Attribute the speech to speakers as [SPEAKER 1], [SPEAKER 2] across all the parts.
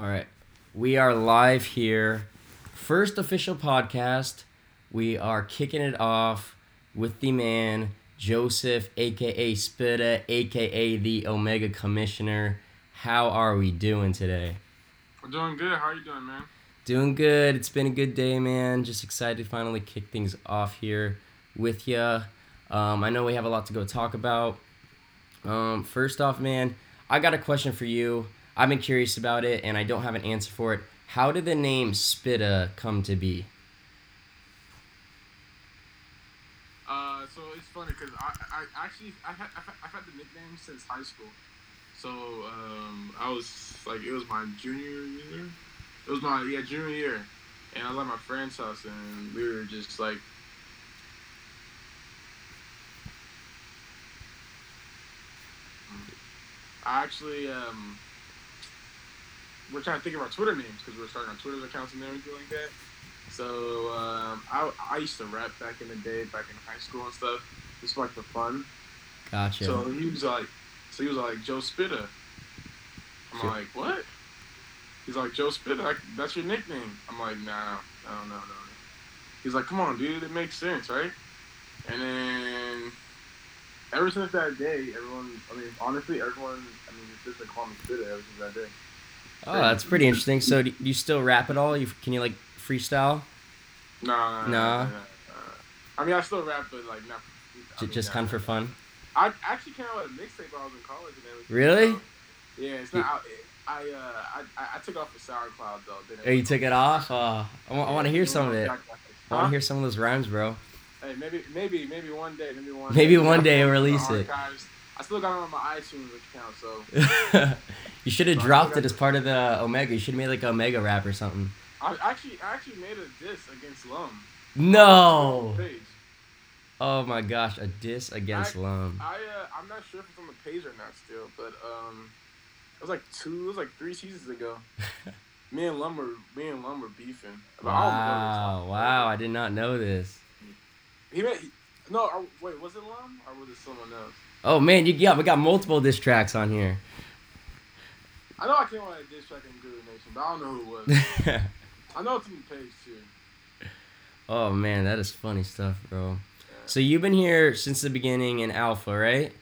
[SPEAKER 1] All right. We are live here. First official podcast. We are kicking it off with the man, Joseph, aka Spitta, aka the Omega Commissioner. How are we doing today?
[SPEAKER 2] We're doing good. How are you doing, man?
[SPEAKER 1] Doing good. It's been a good day, man. Just excited to finally kick things off here with you. Um, I know we have a lot to go talk about. Um, first off, man, I got a question for you. I've been curious about it, and I don't have an answer for it. How did the name Spitta come to be?
[SPEAKER 2] Uh, so it's funny because I, I actually I've had- I've had the nickname since high school. So um, I was like it was my junior year. It was my yeah junior year, and I was at my friend's house, and we were just like. I actually um, we're trying to think of our Twitter names because we're starting our Twitter accounts and everything like that. So um, I, I used to rap back in the day, back in high school and stuff, just like for fun.
[SPEAKER 1] Gotcha.
[SPEAKER 2] So he was like, so he was like Joe Spitter. I'm
[SPEAKER 1] Sure.
[SPEAKER 2] like, what? He's like Joe Spitter. That's your nickname. I'm like, nah, no, no, no. He's like, come on, dude, it makes sense, right? And then ever since that day, everyone, I mean, honestly, everyone, I mean, it's just to call me Spitta ever since that day.
[SPEAKER 1] Oh, that's pretty interesting. So, do you still rap at all? You can you like freestyle?
[SPEAKER 2] Nah, nah,
[SPEAKER 1] Nah.
[SPEAKER 2] nah, nah. I mean, I still rap, but like not. I
[SPEAKER 1] J-
[SPEAKER 2] mean,
[SPEAKER 1] just kind of for fun.
[SPEAKER 2] I actually came out with a mixtape when I was in college and everything.
[SPEAKER 1] Really?
[SPEAKER 2] so- yeah, it's not. out I uh, I, I, I took off the SoundCloud though. didn't
[SPEAKER 1] Oh, you took it off? Uh, I want to hear some of it. I want to hear some of those rhymes, bro.
[SPEAKER 2] Hey, maybe, maybe, maybe one day, maybe one.
[SPEAKER 1] Maybe
[SPEAKER 2] day.
[SPEAKER 1] one day you'll release it.
[SPEAKER 2] I still got it on my iTunes account, so
[SPEAKER 1] you should have
[SPEAKER 2] So
[SPEAKER 1] dropped it as part of the Omega. You should have made like Omega rap or something.
[SPEAKER 2] I actually, I actually made a diss against Lum.
[SPEAKER 1] No. Oh my gosh, a diss against
[SPEAKER 2] I-
[SPEAKER 1] Lum.
[SPEAKER 2] I, uh, I'm not sure if it's on the page or not still, but um, it was like two, it was like three seasons ago. me and Lum were, me and Lum were beefing. about
[SPEAKER 1] Wow,
[SPEAKER 2] brothers.
[SPEAKER 1] wow, I did not know this.
[SPEAKER 2] He made, he, no, uh, wait, was it Lum or was it someone else?
[SPEAKER 1] Oh man, you yeah, we got multiple diss tracks on here.
[SPEAKER 2] I know I came on a diss track in Guru Nation, but I don't know who it was. I know it's on the page too.
[SPEAKER 1] oh man, that is funny stuff, bro.
[SPEAKER 2] Yeah.
[SPEAKER 1] So you've been here since the beginning in Alpha, right?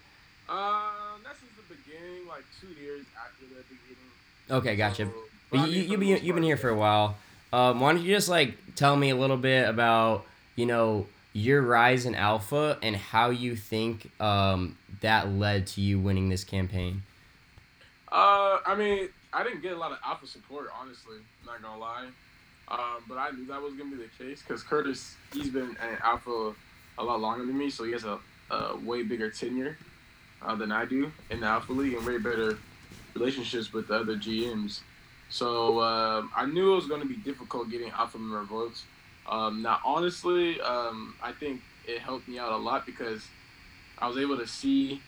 [SPEAKER 2] Um, that's since the beginning, like two years after the beginning.
[SPEAKER 1] Okay, gotcha.
[SPEAKER 2] So,
[SPEAKER 1] But
[SPEAKER 2] but
[SPEAKER 1] you,
[SPEAKER 2] mean,
[SPEAKER 1] you,
[SPEAKER 2] for
[SPEAKER 1] you've been you've been here for a while. Um, why don't you just like tell me a little bit about you know your rise in Alpha and how you think um, that led to you winning this campaign?
[SPEAKER 2] Uh, I mean, I didn't get a lot of alpha support, honestly. Not gonna lie. Um, but I knew that was gonna be the case because Curtis, he's been an alpha a lot longer than me, so he has a, a way bigger tenure uh, than I do in the alpha league and way better relationships with the other GMs. So um, I knew it was gonna be difficult getting alpha member votes. Um, now, honestly, um, I think it helped me out a lot because I was able to see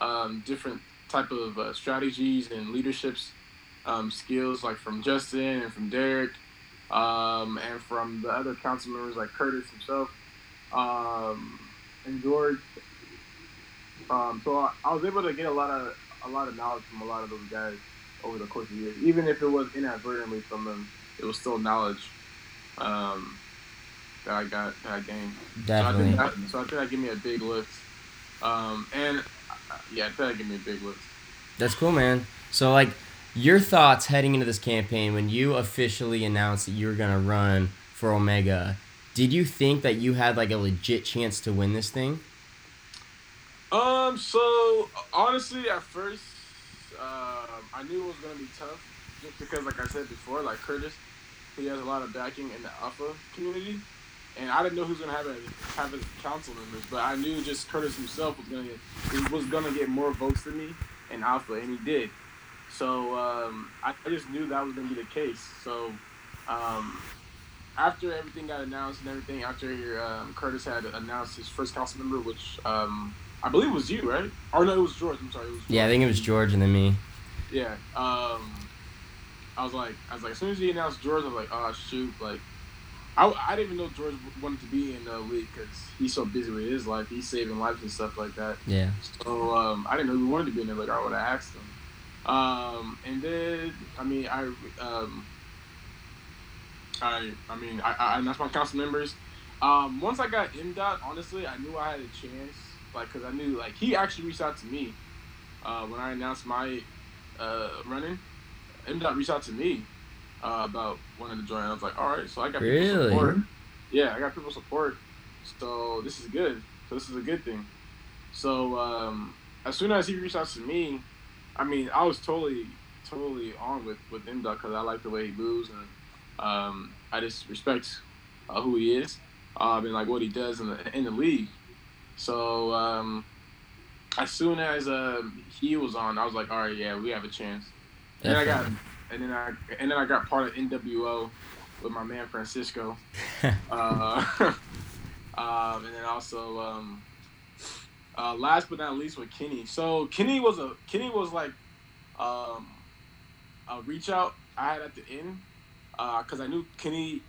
[SPEAKER 2] um, different type of uh, strategies and leaderships um, skills like from Justin and from Derek um, and from the other council members like Curtis himself um, and George. Um, so I, I was able to get a lot of a lot of knowledge from a lot of those guys over the course of years. Even if it was inadvertently from them, it was still knowledge um, that I got that I gained.
[SPEAKER 1] Definitely.
[SPEAKER 2] So I think that, so I think that gave me a big lift. Um, and yeah, I think that gave me a big lift.
[SPEAKER 1] That's cool, man. So like your thoughts heading into this campaign when you officially announced that you were gonna run for Omega. Did you think that you had like a legit chance to win this thing?
[SPEAKER 2] Um, so honestly, at first, um, I knew it was gonna be tough, just because, like I said before, like Curtis, he has a lot of backing in the Alpha community, and I didn't know who was gonna have a, have his council members, but I knew just Curtis himself was gonna get was gonna get more votes than me in Alpha, and he did. So um, I, I just knew that was gonna be the case. So um, after everything got announced and everything, after um, Curtis had announced his first council member, which um, I believe was you, right? Or no, it was George. I'm sorry, it was. George.
[SPEAKER 1] Yeah, I think it was George and then me.
[SPEAKER 2] Yeah. Um, I was like, I was like, as soon as he announced George, I was like, oh shoot, like, I, I didn't even know George wanted to be in the league because he's so busy with his life. He's saving lives and stuff like that.
[SPEAKER 1] Yeah.
[SPEAKER 2] So um, I didn't know he wanted to be in there. Like I would have asked him. Um, and then. I mean, I um, I I mean, I, I announced my council members. Um, once I got MDOT, honestly, I knew I had a chance. Like, cause I knew like he actually reached out to me uh, when I announced my uh, running. MDOT reached out to me uh, about wanting to join. I was like, all right, so I got
[SPEAKER 1] Really?
[SPEAKER 2] people support. Yeah, I got people support. So this is good. So this is a good thing. So um, as soon as he reached out to me, I mean, I was totally, totally on with with MDOT because I like the way he moves and um, I just respect uh, who he is um, and like what he does in the in the league. So um, as soon as um, he was on, I was like, all right, yeah, we have a chance. And I got, and then I, and then I got part of NWO with my man Francisco. Uh, um, and then also, um, uh, last but not least, with Kenny. So Kenny was a Kenny was like um, a reach out I had at the end because I knew Kenny.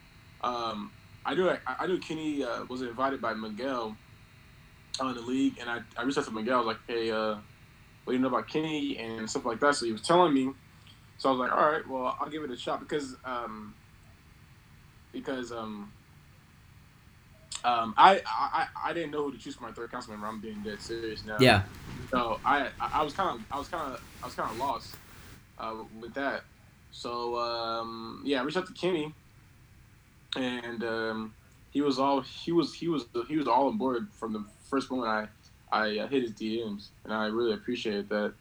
[SPEAKER 2] Um, I knew I, I knew Kenny uh, was invited by Miguel on the league, and I, I reached out to Miguel. I was like, "Hey, uh, what do you know about Kenny and stuff like that?" So he was telling me. So I was like, "All right, well, I'll give it a shot because um, because um, um, I, I I didn't know who to choose for my third council member. I'm being dead serious now.
[SPEAKER 1] Yeah.
[SPEAKER 2] So I I was kind of I was kind of I was kind of lost uh, with that. So um, yeah, I reached out to Kenny, and um, he was all he was he was he was all on board from the first moment I I uh, hit his DMs, and I really appreciated that.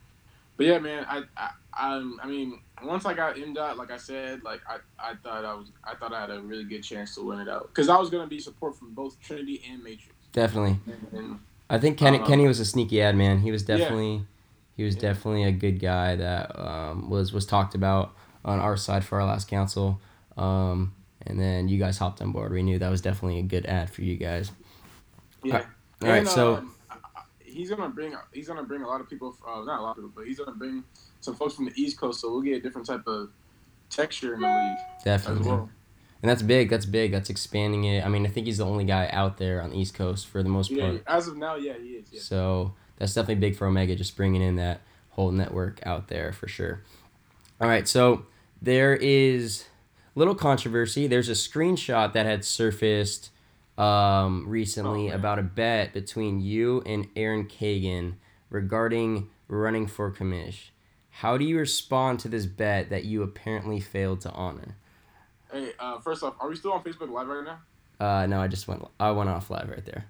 [SPEAKER 2] But yeah, man, I I I, I mean, once I got MDOT, like I said, like I, I thought I was I thought I had a really good chance to win it out because I was gonna be support from both Trinity and Matrix.
[SPEAKER 1] Definitely.
[SPEAKER 2] And,
[SPEAKER 1] I think Kenny
[SPEAKER 2] Um,
[SPEAKER 1] Kenny was a sneaky ad man. He was
[SPEAKER 2] Yeah.
[SPEAKER 1] definitely he was
[SPEAKER 2] Yeah.
[SPEAKER 1] definitely a good guy that um, was was talked about on our side for our last council. Um, and then you guys hopped on board. We knew that was definitely a good ad for you guys.
[SPEAKER 2] yeah.
[SPEAKER 1] All right,
[SPEAKER 2] And,
[SPEAKER 1] so
[SPEAKER 2] um, he's gonna bring he's gonna bring a lot of people. Uh, not a lot of people, but he's gonna bring some folks from the East Coast, so we'll get a different type of texture in the league as
[SPEAKER 1] definitely,
[SPEAKER 2] well.
[SPEAKER 1] and that's big. That's big. That's expanding it. I mean, I think he's the only guy out there on the East Coast for the most
[SPEAKER 2] Yeah,
[SPEAKER 1] part.
[SPEAKER 2] as of now, yeah, he is. Yeah.
[SPEAKER 1] So that's definitely big for Omega, just bringing in that whole network out there for sure. All right, so there is little controversy. There's a screenshot that had surfaced um, recently
[SPEAKER 2] Oh,
[SPEAKER 1] about a bet between you and Aaron Kagan regarding running for commish. How do you respond to this bet that you apparently failed to honor?
[SPEAKER 2] Hey, uh, first off, are we still on Facebook Live right now?
[SPEAKER 1] Uh, no, I just went. I went off live right there.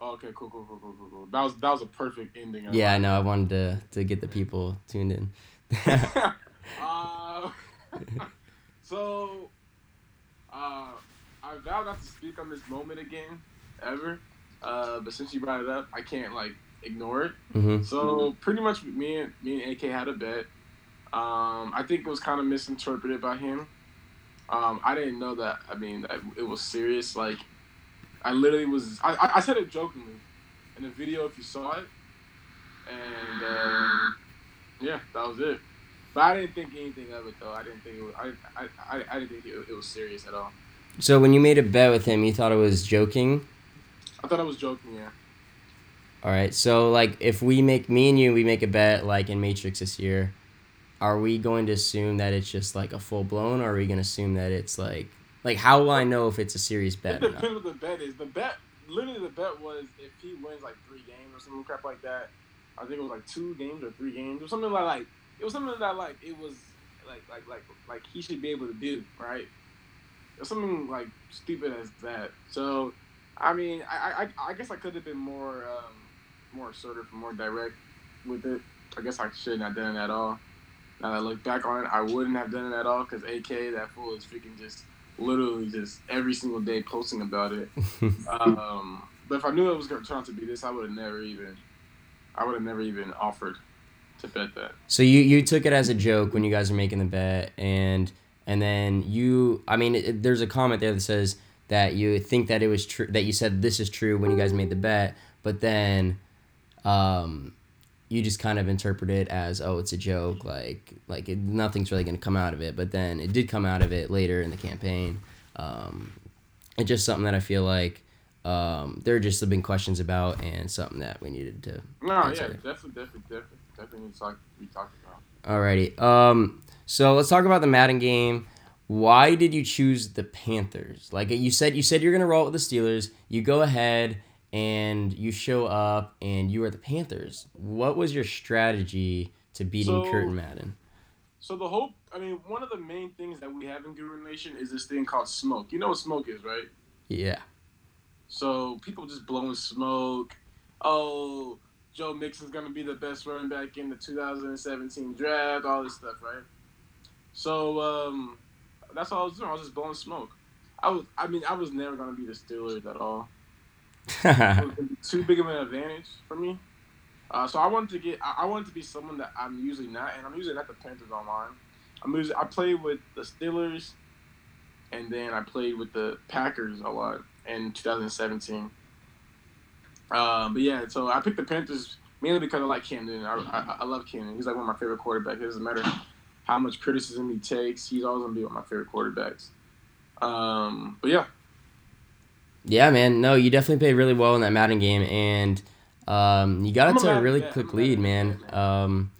[SPEAKER 2] Oh, okay, cool, cool, cool, cool, cool, cool. That was that was a perfect ending. of
[SPEAKER 1] Yeah, I know. I wanted to to get the people tuned in.
[SPEAKER 2] uh, so, uh, I vow not to speak on this moment again, ever. Uh, but since you brought it up, I can't like ignore it.
[SPEAKER 1] hmm
[SPEAKER 2] So pretty much, me and me and AK had a bet. Um, I think it was kind of misinterpreted by him. Um, I didn't know that. I mean, that it was serious. Like, I literally was. I, I, I said it jokingly in the video if you saw it, and um, yeah, that was it. But I didn't think anything of it though. I didn't think it was. I I, I, I didn't think it, it was serious at all.
[SPEAKER 1] So when you made a bet with him, you thought it was joking.
[SPEAKER 2] I thought I was joking. Yeah.
[SPEAKER 1] All right. So like, if we make me and you, we make a bet like in Matrix this year, are we going to assume that it's just like a full blown, or are we going to assume that it's like like how will I know if it's a serious
[SPEAKER 2] It
[SPEAKER 1] bet? Not?
[SPEAKER 2] depends what the bet is. The bet, literally, the bet was if he wins like three games or some crap like that. I think it was like two games or three games or something like like it was something that like it was like like like like he should be able to do right. Something like stupid as that. So, I mean, I I, I guess I could have been more um, more assertive, more direct with it. I guess I shouldn't have done it at all. Now that I look back on it, I wouldn't have done it at all because AK that fool is freaking just literally just every single day posting about it. Um, but if I knew it was going to turn out to be this, I would have never even, I would have never even offered to bet that.
[SPEAKER 1] So you you took it as a joke when you guys were making the bet, and and then you, I mean, it, there's a comment there that says that you think that it was true that you said this is true when you guys made the bet, but then, um, you just kind of interpret it as oh it's a joke like like it, nothing's really going to come out of it, but then it did come out of it later in the campaign. Um, it's just something that I feel like. Um, there just have been questions about and something that we needed to
[SPEAKER 2] No,
[SPEAKER 1] That's
[SPEAKER 2] yeah, definitely, definitely, definitely, definitely need to talk, be talked about.
[SPEAKER 1] Alrighty. Um. So let's talk about the Madden game. Why did you choose the Panthers? Like you said, you said you're gonna roll with the Steelers. You go ahead and you show up, and you are the Panthers. What was your strategy to beating
[SPEAKER 2] So-
[SPEAKER 1] Curtin Madden?
[SPEAKER 2] So the whole, I mean, one of the main things that we have in Guru Nation is this thing called smoke. You know what smoke is, right?
[SPEAKER 1] Yeah.
[SPEAKER 2] So people just blowing smoke. Oh, Joe Mixon's gonna be the best running back in the 2017 draft. All this stuff, right? So um, that's all I was doing. I was just blowing smoke. I was, I mean, I was never gonna be the Steelers at all. It was gonna be too big of an advantage for me. Uh, so I wanted to get, I, I wanted to be someone that I'm usually not, and I'm usually not the Panthers online. I'm usually, I played with the Steelers, and then I played with the Packers a lot in 2017. Um, but yeah, so I picked the Panthers mainly because I like Camden. I, I, I love Camden. He's like one of my favorite quarterbacks. It doesn't matter how much criticism he takes. He's always gonna be one of my favorite quarterbacks. Um, but yeah,
[SPEAKER 1] yeah, man. No, you definitely played really well in that Madden game, and um, you got it to a really quick lead, man.
[SPEAKER 2] man.
[SPEAKER 1] Um,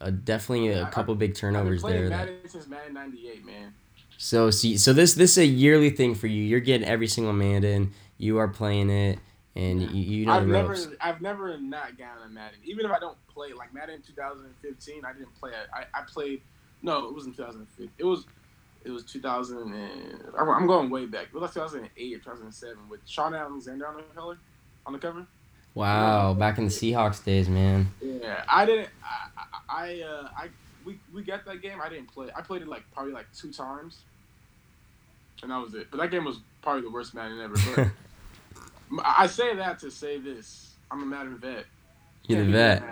[SPEAKER 1] uh, definitely a
[SPEAKER 2] I-
[SPEAKER 1] couple big
[SPEAKER 2] I've been
[SPEAKER 1] turnovers there. that-
[SPEAKER 2] Madden since Madden '98, man.
[SPEAKER 1] So see, so this this is a yearly thing for you. You're getting every single Madden. You are playing it, and you, you know
[SPEAKER 2] I've
[SPEAKER 1] the
[SPEAKER 2] never. I've never not gotten a Madden. Even if I don't play, like Madden 2015, I didn't play it. I, I played, no, it wasn't 2015. It was, it was 2000. And, I'm, going way back. It was like 2008 or 2007 with Shaun Alexander on the cover. On the cover.
[SPEAKER 1] Wow, back in the Seahawks days, man.
[SPEAKER 2] Yeah, I didn't. I, I, I, uh, I, we, we got that game. I didn't play. I played it like probably like two times, and that was it. But that game was probably the worst Madden ever. But I say that to say this: I'm a Madden vet.
[SPEAKER 1] You're the vet.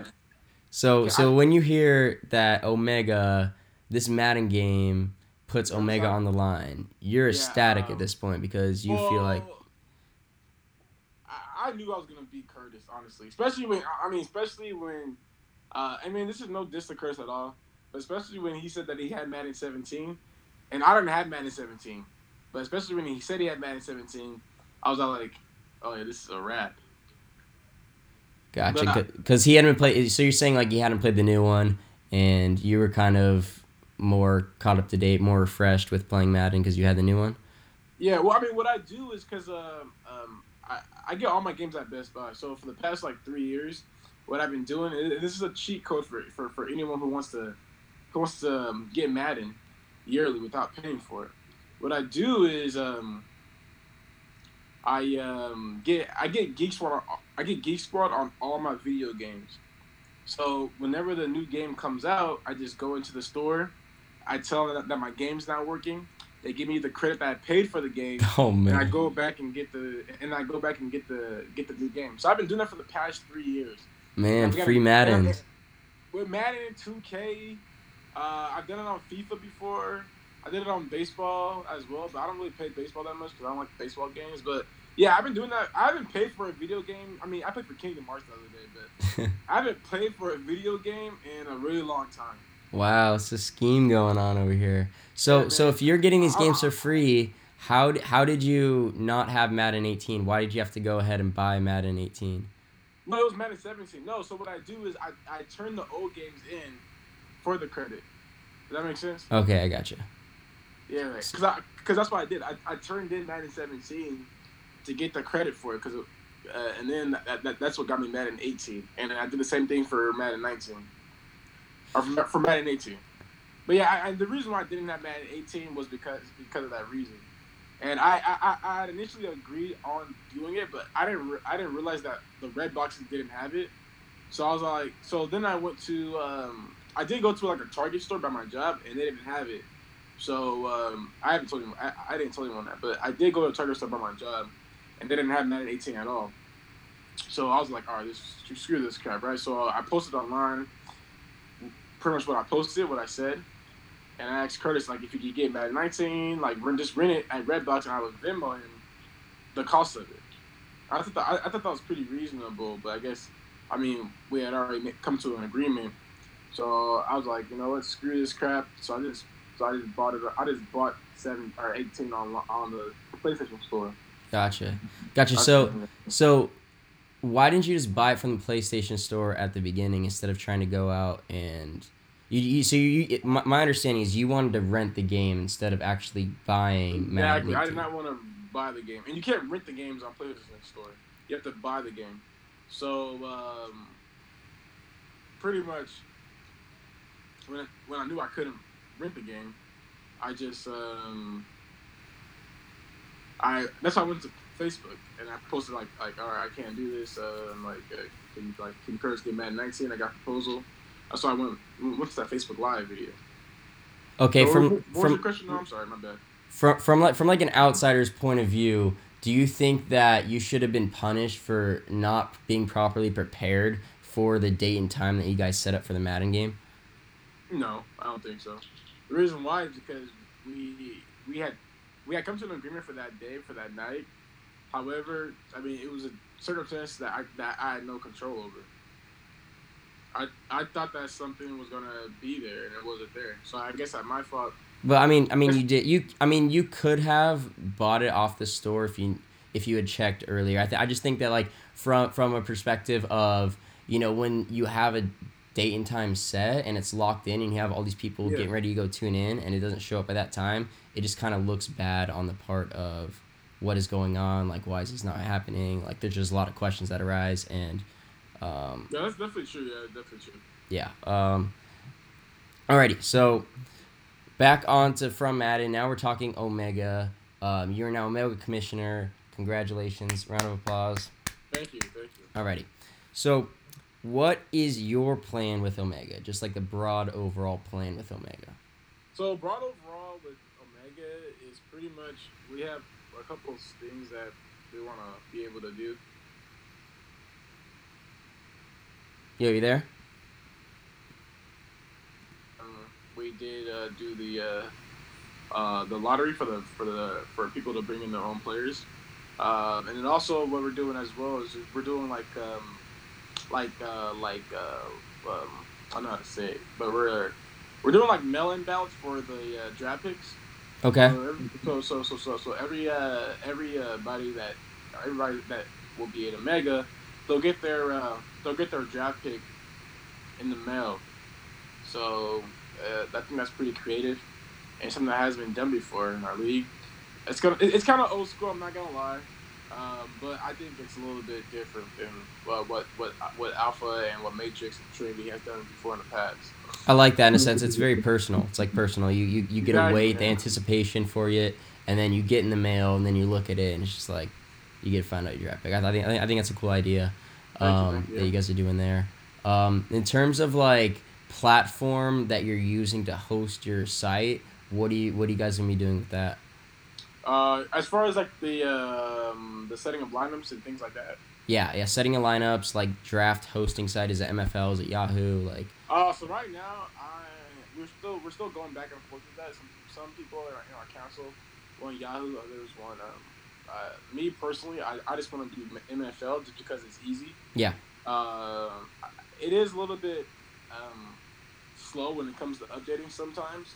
[SPEAKER 1] So
[SPEAKER 2] Yeah,
[SPEAKER 1] so
[SPEAKER 2] I-
[SPEAKER 1] when you hear that Omega, this Madden game puts Omega on the line, you're
[SPEAKER 2] Yeah,
[SPEAKER 1] ecstatic
[SPEAKER 2] um,
[SPEAKER 1] at this point because you feel like
[SPEAKER 2] I, I knew I was gonna beat Curtis, honestly. Especially when I mean, especially when uh, I mean, this is no diss to Curtis at all, but especially when he said that he had Madden 17, and I didn't have Madden 17, but especially when he said he had Madden 17, I was all like, oh yeah, this is a wrap.
[SPEAKER 1] gotcha because he hadn't played. So you're saying like he hadn't played the new one, and you were kind of more caught up to date, more refreshed with playing Madden because you had the new one.
[SPEAKER 2] Yeah, well, I mean, what I do is because um, um, I, I get all my games at Best Buy. So for the past like three years, what I've been doing and this is a cheat code for for, for anyone who wants to who wants to um, get Madden yearly without paying for it. What I do is um, I um, get I get Geek Squad on, I get Geek Squad on all my video games. So whenever the new game comes out, I just go into the store. I tell them that, my game's not working. They give me the credit that I paid for the game,
[SPEAKER 1] Oh
[SPEAKER 2] and I go back and get the and I go back and get the get the new game. So I've been doing that for the past three years.
[SPEAKER 1] man,
[SPEAKER 2] I've
[SPEAKER 1] free Madden.
[SPEAKER 2] and With Madden and 2K, uh, I've done it on FIFA before. I did it on baseball as well, but I don't really play baseball that much because I don't like baseball games. But yeah, I've been doing that. I haven't paid for a video game. I mean, I played for Kingdom Hearts the other day, but I haven't played for a video game in a really long time.
[SPEAKER 1] Wow, it's a scheme going on over here. So so if you're getting these games for free, how how did you not have Madden 18? Why did you have to go ahead and buy Madden 18?
[SPEAKER 2] No, it was Madden 17. No, so what I do is I, I turn the old games in for the credit. Does that make sense?
[SPEAKER 1] Okay, I got you.
[SPEAKER 2] Yeah, because I because that's what I did. I, I turned in Madden 17 to get the credit for it, because uh, and then that, that, that's what got me Madden 18, and I did the same thing for Madden 19, or for, Madden 18. But yeah, I, I, the reason why I didn't have Madden 18 was because because of that reason. And I, I, I- initially agreed on doing it, but I didn't re- I didn't realize that the red boxes didn't have it. So I was like, so then I went to um, I did go to like a Target store by my job, and they didn't have it. So um, I haven't told him I, I didn't tell anyone that, but I did go to a Target store by my job, and they didn't have Madden 18 at all. So I was like, all right, this screw this crap, right? So I posted online, pretty much what I posted, what I said, and I asked Curtis like if he could get Madden 19, like rent just rent it at Redbox, and I was Venmo him the cost of it. I thought that, I, I thought that was pretty reasonable, but I guess I mean we had already come to an agreement. So I was like, you know what, screw this crap. So I just so I just bought it. I just bought seven or eighteen on on the PlayStation Store.
[SPEAKER 1] Gotcha. Gotcha. So so why didn't you just buy it from the PlayStation store at the beginning instead of trying to go out and You, you so you, you my, my understanding is you wanted to rent the game instead of actually buying.
[SPEAKER 2] Exactly. I did not want to buy the game, and you can't rent the games on PlayStation Store. You have to buy the game. So um, pretty much, when I, when I knew I couldn't rent the game, I just um, I that's why I went to Facebook and I posted like like all right I can't do this. Uh, I'm like uh, can you like can Curtis get Madden 19? I got a proposal. So I went went to that Facebook Live video.
[SPEAKER 1] Okay,
[SPEAKER 2] So
[SPEAKER 1] from
[SPEAKER 2] what, what
[SPEAKER 1] from
[SPEAKER 2] question? No, I'm sorry, my bad.
[SPEAKER 1] from from like from like an outsider's point of view, do you think that you should have been punished for not being properly prepared for the date and time that you guys set up for the Madden game?
[SPEAKER 2] No, I don't think so. The reason why is because we we had we had come to an agreement for that day for that night. However, I mean it was a circumstance that I that I had no control over. I I thought that something was gonna be there and it wasn't there. So I guess that's my fault.
[SPEAKER 1] But I mean, I mean, you did you. I mean, you could have bought it off the store if you if you had checked earlier. I th- I just think that like from from a perspective of you know when you have a date and time set and it's locked in and you have all these people
[SPEAKER 2] Yeah.
[SPEAKER 1] getting ready to go tune in and it doesn't show up at that time, it just kind of looks bad on the part of what is going on. Like, why is this not happening? Like, there's just a lot of questions that arise and. Um,
[SPEAKER 2] Yeah, that's definitely true. Yeah, definitely true.
[SPEAKER 1] yeah. Um, alrighty, so back on to from Madden. Now we're talking Omega. Um, you're now Omega Commissioner. Congratulations. Round of applause.
[SPEAKER 2] Thank you, thank you.
[SPEAKER 1] Alrighty. So, what is your plan with Omega? Just like the broad overall plan with Omega.
[SPEAKER 2] So broad overall with Omega is pretty much we have a couple of things that we want to be able to do.
[SPEAKER 1] Yo, you there?
[SPEAKER 2] Um, we did uh, do the uh, uh, the lottery for the for the for people to bring in their own players, um, and then also what we're doing as well is we're doing like um, like uh, like uh, um, I don't know how to say it, but we're we're doing like mail-in ballots for the uh, draft picks.
[SPEAKER 1] Okay.
[SPEAKER 2] So every, so, so so so so every uh, every uh, body that everybody that will be at Omega, they'll get their uh, they'll get their draft pick in the mail. So uh, I think that's pretty creative and something that hasn't been done before in our league. It's gonna it- it's kind of old school. I'm not gonna lie, um, but I think it's a little bit different than uh, what what what Alpha and what Matrix and Trinity has done before in the past.
[SPEAKER 1] I like that in a sense. It's very personal. It's like personal. You you, you get to
[SPEAKER 2] Exactly,
[SPEAKER 1] wait the anticipation for it, and then you get in the mail, and then you look at it, and it's just like you get to find out your draft pick. I, I think I think that's a cool idea um,
[SPEAKER 2] you.
[SPEAKER 1] that you guys are doing there. Um, in terms of like platform that you're using to host your site, what do you what are you guys gonna be doing with that?
[SPEAKER 2] Uh, as far as like the um, the setting of lineups and things like that.
[SPEAKER 1] Yeah, yeah. Setting of lineups, like draft hosting site is it MFL, is it Yahoo? Like
[SPEAKER 2] Uh, so right now, I we're still we're still going back and forth with that. Some some people in our, in our council want Yahoo, others want um. Uh, me personally, I, I just want to do MFL just because it's easy.
[SPEAKER 1] Yeah.
[SPEAKER 2] Uh, it is a little bit um, slow when it comes to updating sometimes,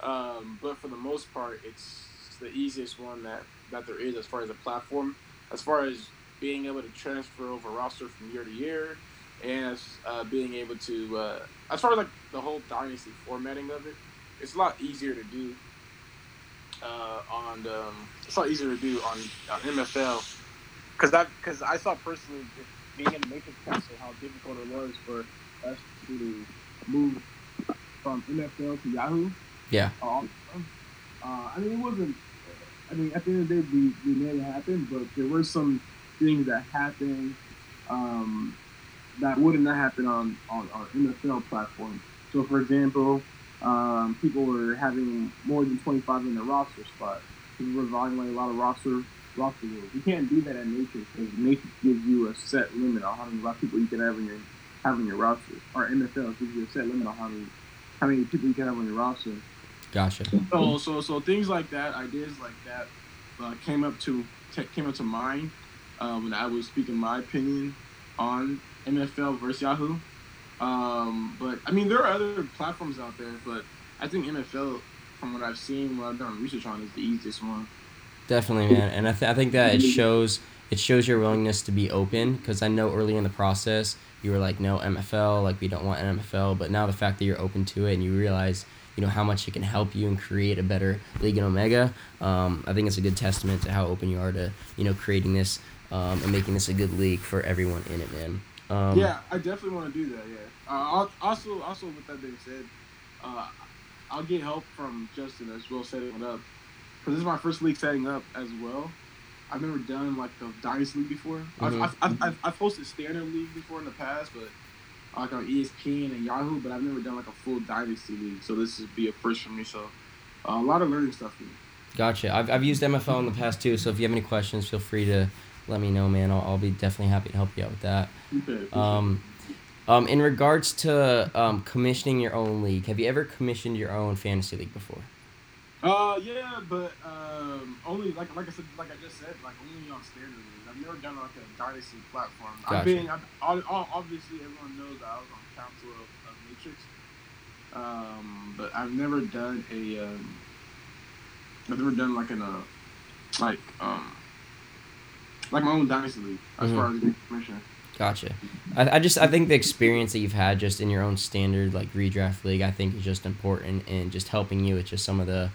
[SPEAKER 2] um, but for the most part, it's the easiest one that, that there is as far as a platform. As far as being able to transfer over roster from year to year, and as uh, being able to, uh, as far as like the whole dynasty formatting of it, it's a lot easier to do uh, on um, it's a lot easier to do on, on MFL because I because I saw personally being in the Matrix Council how difficult it was for us to move from MFL to Yahoo.
[SPEAKER 1] Yeah.
[SPEAKER 2] Uh, uh, I mean, it wasn't. I mean, at the end of the day, we, we made it happen, but there were some things that happened um, that would not happen on on our MFL platform. So, for example, um, people were having more than 25 in their roster spot. People were violating a lot of roster roster rules. You can't do that at Matrix because Matrix gives you a set limit on how many people you can have in your have in your roster. Or MFL gives you a set limit on how many how many people you can have on your roster.
[SPEAKER 1] Gotcha.
[SPEAKER 2] So so so things like that, ideas like that, uh, came up to came up to mind uh, when I was speaking my opinion on MFL versus Yahoo. Um, but I mean, there are other platforms out there, but I think MFL, from what I've seen, what I've done research on, is the easiest one.
[SPEAKER 1] Definitely, man, and I, th- I think that it shows it shows your willingness to be open because I know early in the process you were like, no MFL, like we don't want an MFL. But now the fact that you're open to it and you realize, you know, how much it can help you and create a better league in Omega, um, I think it's a good testament to how open you are to, you know, creating this um, and making this a good league for everyone in it, man. Um,
[SPEAKER 2] yeah, I definitely want to do that. Yeah. Uh, also, also with that being said, uh, I'll get help from Justin as well setting it up because this is my first league setting up as well. I've never done like the Dynasty League before. Mm-hmm. I've, I've, I've, I've, hosted Standard League before in the past, but like on ESPN and Yahoo, but I've never done like a full Dynasty League. So this would be a first for me. So uh, a lot of learning stuff for me.
[SPEAKER 1] Gotcha. I've, I've used MFL in the past too, so if you have any questions, feel free to let me know, man. I'll, I'll be definitely happy to help you out with that. Okay, um, um, in regards to um, commissioning your own league, have you ever commissioned your own fantasy league before?
[SPEAKER 2] Uh, yeah, but um, only like like I said, like I just said, like only on standard league. I've never done like a dynasty platform. Gotcha. I've been, I've, obviously everyone knows that I was on council of, of Matrix, um, but I've never done a, um, I've never done like in a, like um, like my own dynasty league as mm-hmm. far as commissioner.
[SPEAKER 1] Gotcha. I, I just I think the experience that you've had just in your own standard like redraft league I think is just important and just helping you with just some of the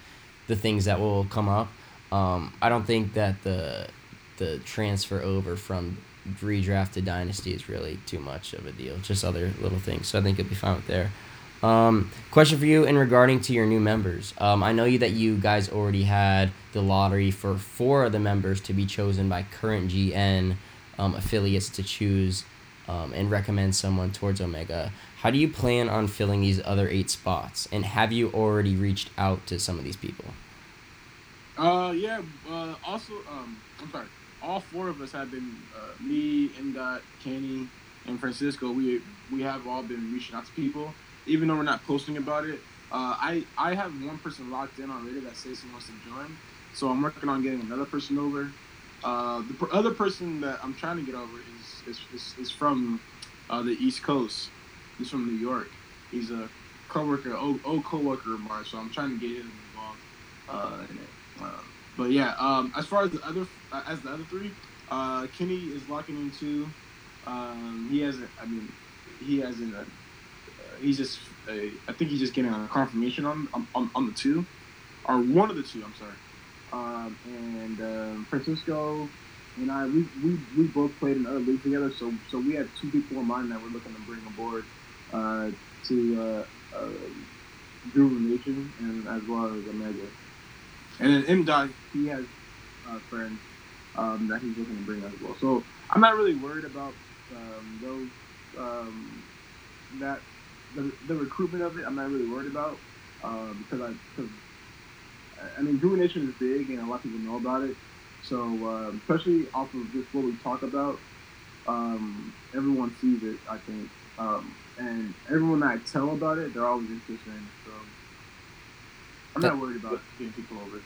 [SPEAKER 1] the things that will come up. Um, I don't think that the the transfer over from redraft to dynasty is really too much of a deal. Just other little things. So I think you'll be fine with there. Um, question for you in regarding to your new members. Um, I know you that you guys already had the lottery for four of the members to be chosen by current GN um, affiliates to choose um, and recommend someone towards Omega. How do you plan on filling these other eight spots? And have you already reached out to some of these people?
[SPEAKER 2] Uh, yeah. Uh, also, um, I'm sorry. All four of us have been uh, me, MDOT, Kenny, and Francisco. We we have all been reaching out to people, even though we're not posting about it. Uh, I I have one person locked in already that says he wants to join, so I'm working on getting another person over. Uh, the other person that I'm trying to get over is is, is, is from uh, the East Coast. He's from New York. He's a coworker, old, old coworker of mine. So I'm trying to get him involved uh, in it. Uh, but yeah, um, as far as the other as the other three, uh, Kenny is locking into. Um, he hasn't. I mean, he hasn't. Uh, he's just. A, I think he's just getting a confirmation on, on on the two, or one of the two. I'm sorry um, and um, Francisco and I, we, we, we both played in other leagues together, so so we had two people in mind that we're looking to bring aboard uh, to uh, uh, and as well as Omega. And then M. He has a friend um, that he's looking to bring as well. So I'm not really worried about um, those um, that the, the recruitment of it. I'm not really worried about uh, because I because I mean, Guru Nation is big, and a lot of people know about it. So, uh, especially off of just what we talk about, um, everyone sees it. I think, um, and everyone I tell about it, they're always interested in it. So, I'm not worried about getting people over.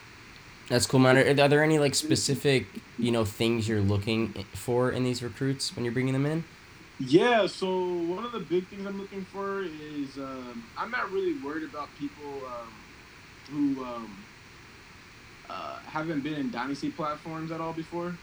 [SPEAKER 1] That's cool, man. Are, are there any like specific, you know, things you're looking for in these recruits when you're bringing them in?
[SPEAKER 2] Yeah, so one of the big things I'm looking for is um, I'm not really worried about people um, who um, uh, haven't been in dynasty platforms at all before.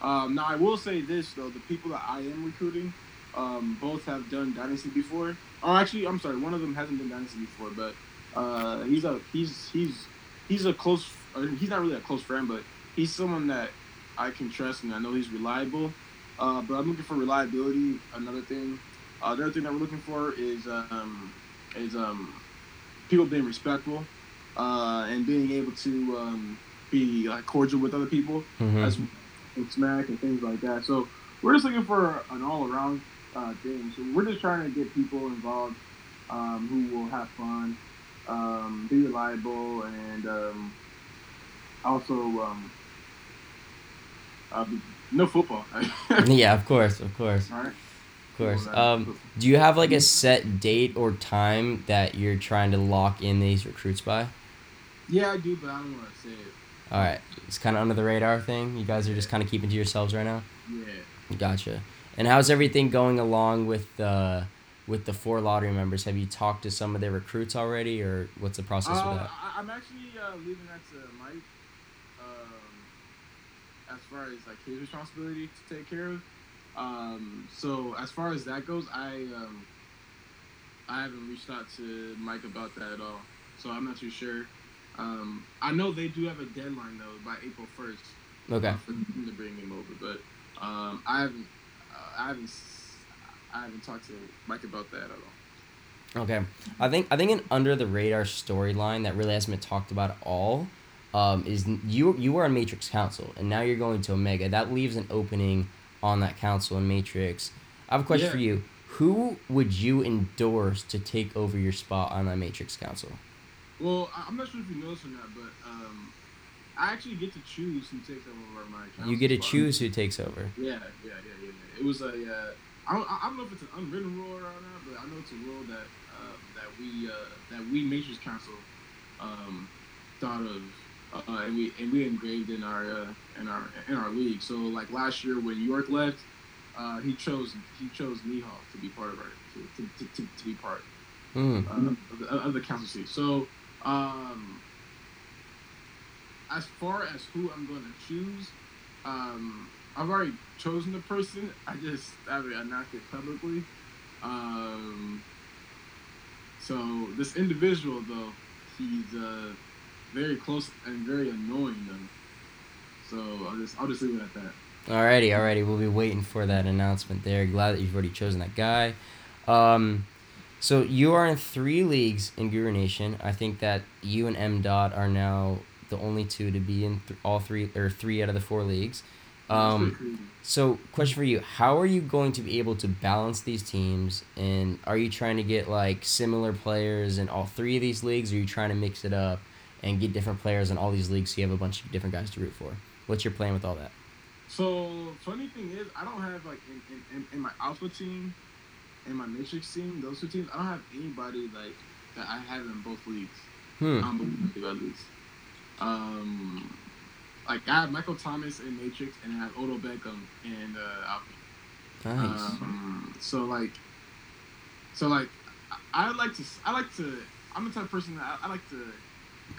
[SPEAKER 2] Um, now I will say this though: the people that I am recruiting, um, both have done dynasty before. Or actually, I'm sorry, one of them hasn't done dynasty before, but uh, he's a he's he's he's a close. he's not really a close friend, but he's someone that I can trust and I know he's reliable. Uh, but I'm looking for reliability. Another thing, uh, the other thing that we're looking for is um, is um, people being respectful uh, and being able to um, be like cordial with other people mm-hmm. as and smack and things like that. So we're just looking for an all around uh, thing. So we're just trying to get people involved um, who will have fun, um, be reliable, and um, also um, uh, no football.
[SPEAKER 1] yeah, of course, of course. All right. Of course. Um, do you have like a set date or time that you're trying to lock in these recruits by?
[SPEAKER 2] Yeah, I do, but I don't want to say it.
[SPEAKER 1] All right, it's kind of under the radar thing. You guys are just kind of keeping to yourselves right now.
[SPEAKER 2] Yeah.
[SPEAKER 1] Gotcha. And how's everything going along with the with the four lottery members? Have you talked to some of their recruits already, or what's the process uh, with that?
[SPEAKER 2] I, am actually uh, leaving that to Mike. Um, as far as like his responsibility to take care of, Um, so as far as that goes, I um, I haven't reached out to Mike about that at all. So I'm not too sure. Um, I know they do have a deadline though by April first.
[SPEAKER 1] Okay.
[SPEAKER 2] For them to bring him over, but um, I haven't uh, I haven't I haven't talked to Mike about that at all.
[SPEAKER 1] Okay, I think I think an under the radar storyline that really hasn't been talked about at all um, is you you were on Matrix Council and now you're going to Omega. That leaves an opening on that council in Matrix. I have a question
[SPEAKER 2] Yeah.
[SPEAKER 1] for you. Who would you endorse to take over your spot on that Matrix Council?
[SPEAKER 2] Well, I'm not sure if you noticed or not, but um, I actually get to choose who takes over my.
[SPEAKER 1] You get to choose who takes over.
[SPEAKER 2] Yeah, yeah, yeah, yeah. It was a. Uh, I don't. I don't know if it's an unwritten rule or not, but I know it's a rule that uh, that we uh, that we Matrix Council um, thought of, uh, and we and we engraved in our uh, in our in our league. So like last year when York left, uh, he chose he chose Mihawk to be part of our to, to, to, to be part
[SPEAKER 1] Mm.
[SPEAKER 2] uh, of, the, of the council seat. So, um, as far as who I'm going to choose, um, I've already chosen the person. I just haven't announced it publicly. Um, so this individual, though, he's uh, very close and very annoying, though. So I'll just I'll just leave it at that.
[SPEAKER 1] Alrighty, alrighty. We'll be waiting for that announcement there. Glad that you've already chosen that guy. Um, so you are in three leagues in Guru Nation. I think that you and M Dot are now the only two to be in th- all three or three out of the four leagues. Um, so question for you: How are you going to be able to balance these teams? And are you trying to get like similar players in all three of these leagues? Or are you trying to mix it up and get different players in all these leagues so you have a bunch of different guys to root for? What's your plan with all that?
[SPEAKER 2] So funny thing is, I don't have like in, in, in, my alpha team in my matrix team, those two teams, I don't have anybody like that I have in both leagues.
[SPEAKER 1] Hmm.
[SPEAKER 2] Um, both least. Um, like I have Michael Thomas in Matrix, and I have Odell Beckham in uh.
[SPEAKER 1] Nice.
[SPEAKER 2] Um, so like, so like, I, I like to, I like to, I'm the type of person that I, I like to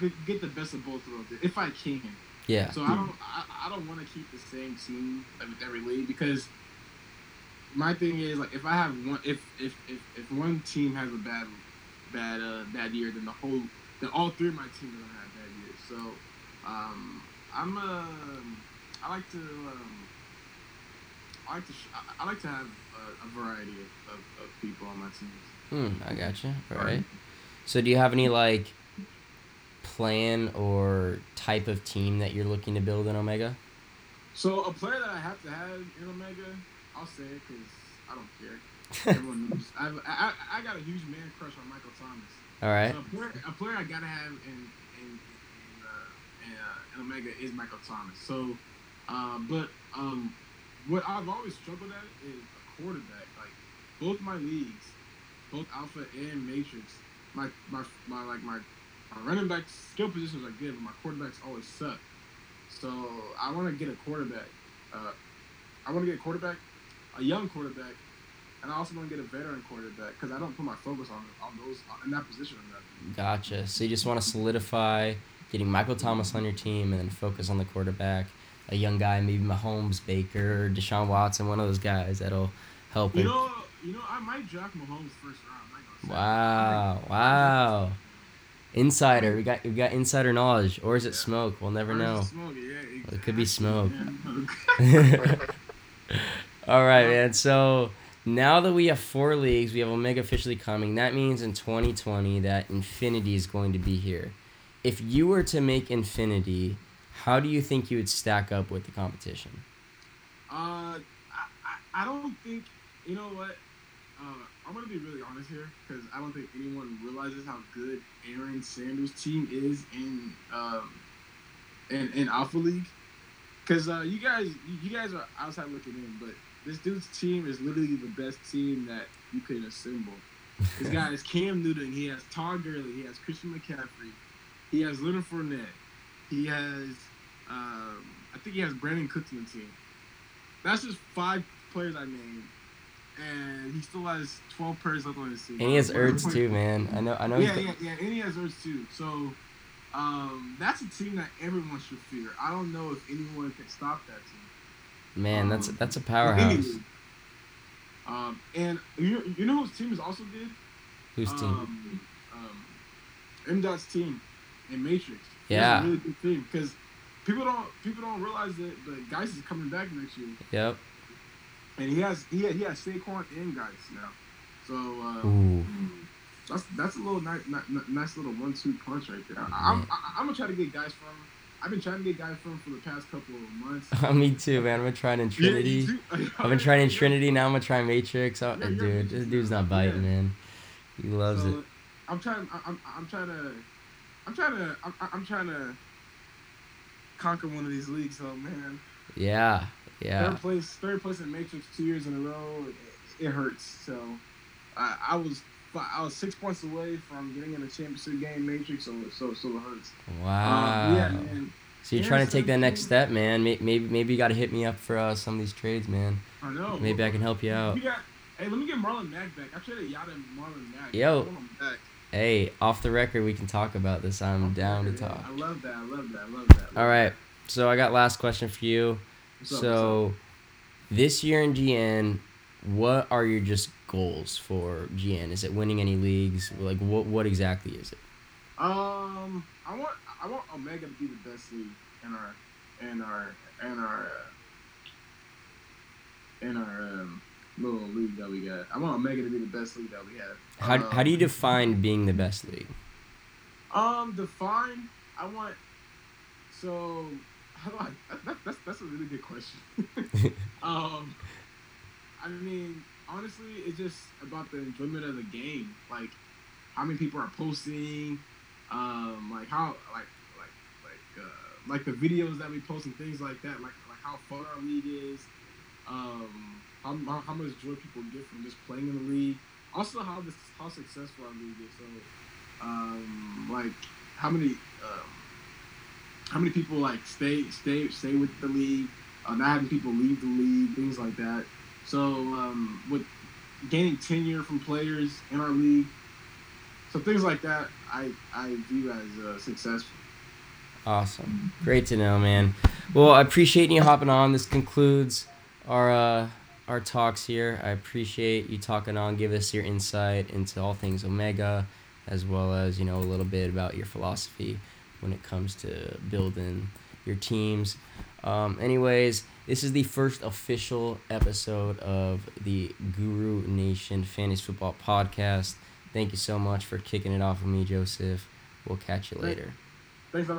[SPEAKER 2] get, get the best of both worlds if I can.
[SPEAKER 1] yeah.
[SPEAKER 2] So I don't I, I don't want to keep the same team like, with every league because my thing is like if I have one if if if, if one team has a bad bad uh, bad year then the whole then all three of my teams are gonna have. So um, I'm um I like to um, I like to sh- I, like to have a, a variety of, of, of people on my teams.
[SPEAKER 1] Hmm. I gotcha. All right. So do you have any like plan or type of team that you're looking to build in Omega?
[SPEAKER 2] So a player that I have to have in Omega, I'll say it because I don't care. Everyone knows. I've, I, I I got a huge man crush on Michael Thomas.
[SPEAKER 1] All right.
[SPEAKER 2] So a player, a player I gotta have in in in, uh, Omega is Michael Thomas. So, uh, but um, what I've always struggled at is a quarterback. Like both my leagues, both Alpha and Matrix, my my my like my my running back skill positions are good, but my quarterbacks always suck. So I want to get a quarterback. Uh, I want to get a quarterback, a young quarterback, and I also want to get a veteran quarterback because I don't put my focus on on those in that position enough.
[SPEAKER 1] Gotcha. So you just want to solidify getting Michael Thomas on your team and then focus on the quarterback, a young guy, maybe Mahomes, Baker, Deshaun Watson, one of those guys that'll help.
[SPEAKER 2] You
[SPEAKER 1] him.
[SPEAKER 2] know, you know, I might draft Mahomes first round.
[SPEAKER 1] Wow! Wow! Insider, we got we got insider knowledge, or is it smoke? We'll never know.
[SPEAKER 2] it smoke? Yeah,
[SPEAKER 1] It could be smoke. All right, man. So now that we have four leagues, we have Omega officially coming. That means in 2020 that Infinity is going to be here. If you were to make Infinity, how do you think you would stack up with the competition?
[SPEAKER 2] Uh, I, I, I don't think you know what. Uh, I'm gonna be really honest here because I don't think anyone realizes how good Aaron Sanders' team is in um in, in Alpha League. Because uh, you guys you guys are outside looking in, but this dude's team is literally the best team that you could assemble. This guy is Cam Newton. He has Todd Gurley. He has Christian McCaffrey. He has Leonard Fournette. He has, um, I think he has Brandin Cooks on the team. That's just five players I named, and he still has twelve players left on his team.
[SPEAKER 1] And he has Ertz too, man. I know. I know.
[SPEAKER 2] Yeah, yeah, yeah, and he has Ertz too. So, um, that's a team that everyone should fear. I don't know if anyone can stop that team.
[SPEAKER 1] Man, that's
[SPEAKER 2] Um,
[SPEAKER 1] that's a powerhouse.
[SPEAKER 2] Um, and you you know whose team is also good?
[SPEAKER 1] Whose team?
[SPEAKER 2] Um, um, M Dot's team in Matrix.
[SPEAKER 1] Yeah.
[SPEAKER 2] a really good team because people don't people don't realize that but Geis is coming back next year,
[SPEAKER 1] Yep.
[SPEAKER 2] and he has he has, he has Saquon and Geis now. So uh, that's that's a little nice nice little one two punch right there. I, I'm I, I'm gonna try to get guys from. I've been trying to get guys from for the past couple of months.
[SPEAKER 1] Me too, man. I've been trying in Trinity.
[SPEAKER 2] too.
[SPEAKER 1] I've been trying in Trinity. Now I'm gonna try Matrix. Oh,
[SPEAKER 2] Yeah,
[SPEAKER 1] dude, this dude's not biting,
[SPEAKER 2] Yeah.
[SPEAKER 1] man. He loves it.
[SPEAKER 2] I'm trying. I'm. I'm trying to. I'm trying to. I'm, I'm trying to conquer one of these leagues. So man,
[SPEAKER 1] Yeah, yeah.
[SPEAKER 2] third place. Third place in Matrix two years in a row. It, it hurts. So I, I was. I was six points away from getting in a championship game Matrix. So so so it hurts.
[SPEAKER 1] Wow.
[SPEAKER 2] Um, yeah, man.
[SPEAKER 1] So you're trying to take that next step, man. Maybe maybe you got to hit me up for uh, some of these trades, man.
[SPEAKER 2] I know.
[SPEAKER 1] Maybe I can help you out.
[SPEAKER 2] Got. Hey, let me get Marlon Mack back. I traded Yada and Marlon Mack.
[SPEAKER 1] Yo.
[SPEAKER 2] I want him back.
[SPEAKER 1] Hey, off the record, we can talk about this. I'm down to
[SPEAKER 2] Yeah,
[SPEAKER 1] talk.
[SPEAKER 2] I love that. I love that. I love that.
[SPEAKER 1] All right. So I got last question for you.
[SPEAKER 2] What's up,
[SPEAKER 1] so this year in GN, what are your just goals for GN? Is it winning any leagues? Like what what exactly is it?
[SPEAKER 2] Um, I want I want Omega to be the best league in our in our in our uh, in our um, little league that we got. I want Omega to be the best league that we have.
[SPEAKER 1] How,
[SPEAKER 2] um,
[SPEAKER 1] how do you define being the best league?
[SPEAKER 2] um define? I want so how do I? That, that, that's that's a really good question. um, I mean, honestly, it's just about the enjoyment of the game. Like, how many people are posting, um, like how, like, like, like, uh, like the videos that we post and things like that. Like, like how fun our league is. Um, how, how, much joy people get from just playing in the league. Also, how this how successful our league is. So, um, like, how many, um, how many people like stay stay stay with the league, uh, not having people leave the league, things like that. So um, with gaining tenure from players in our league, so things like that, I I view as uh, successful.
[SPEAKER 1] Awesome. Great to know, man. Well, I appreciate you hopping on. This concludes our uh, our talks here. I appreciate you talking on, give us your insight into all things Omega, as well as you know a little bit about your philosophy when it comes to building your teams. Um, anyways, this is the first official episode of the Guru Nation Fantasy Football Podcast. Thank you so much for kicking it off with me, Joseph. We'll catch you later.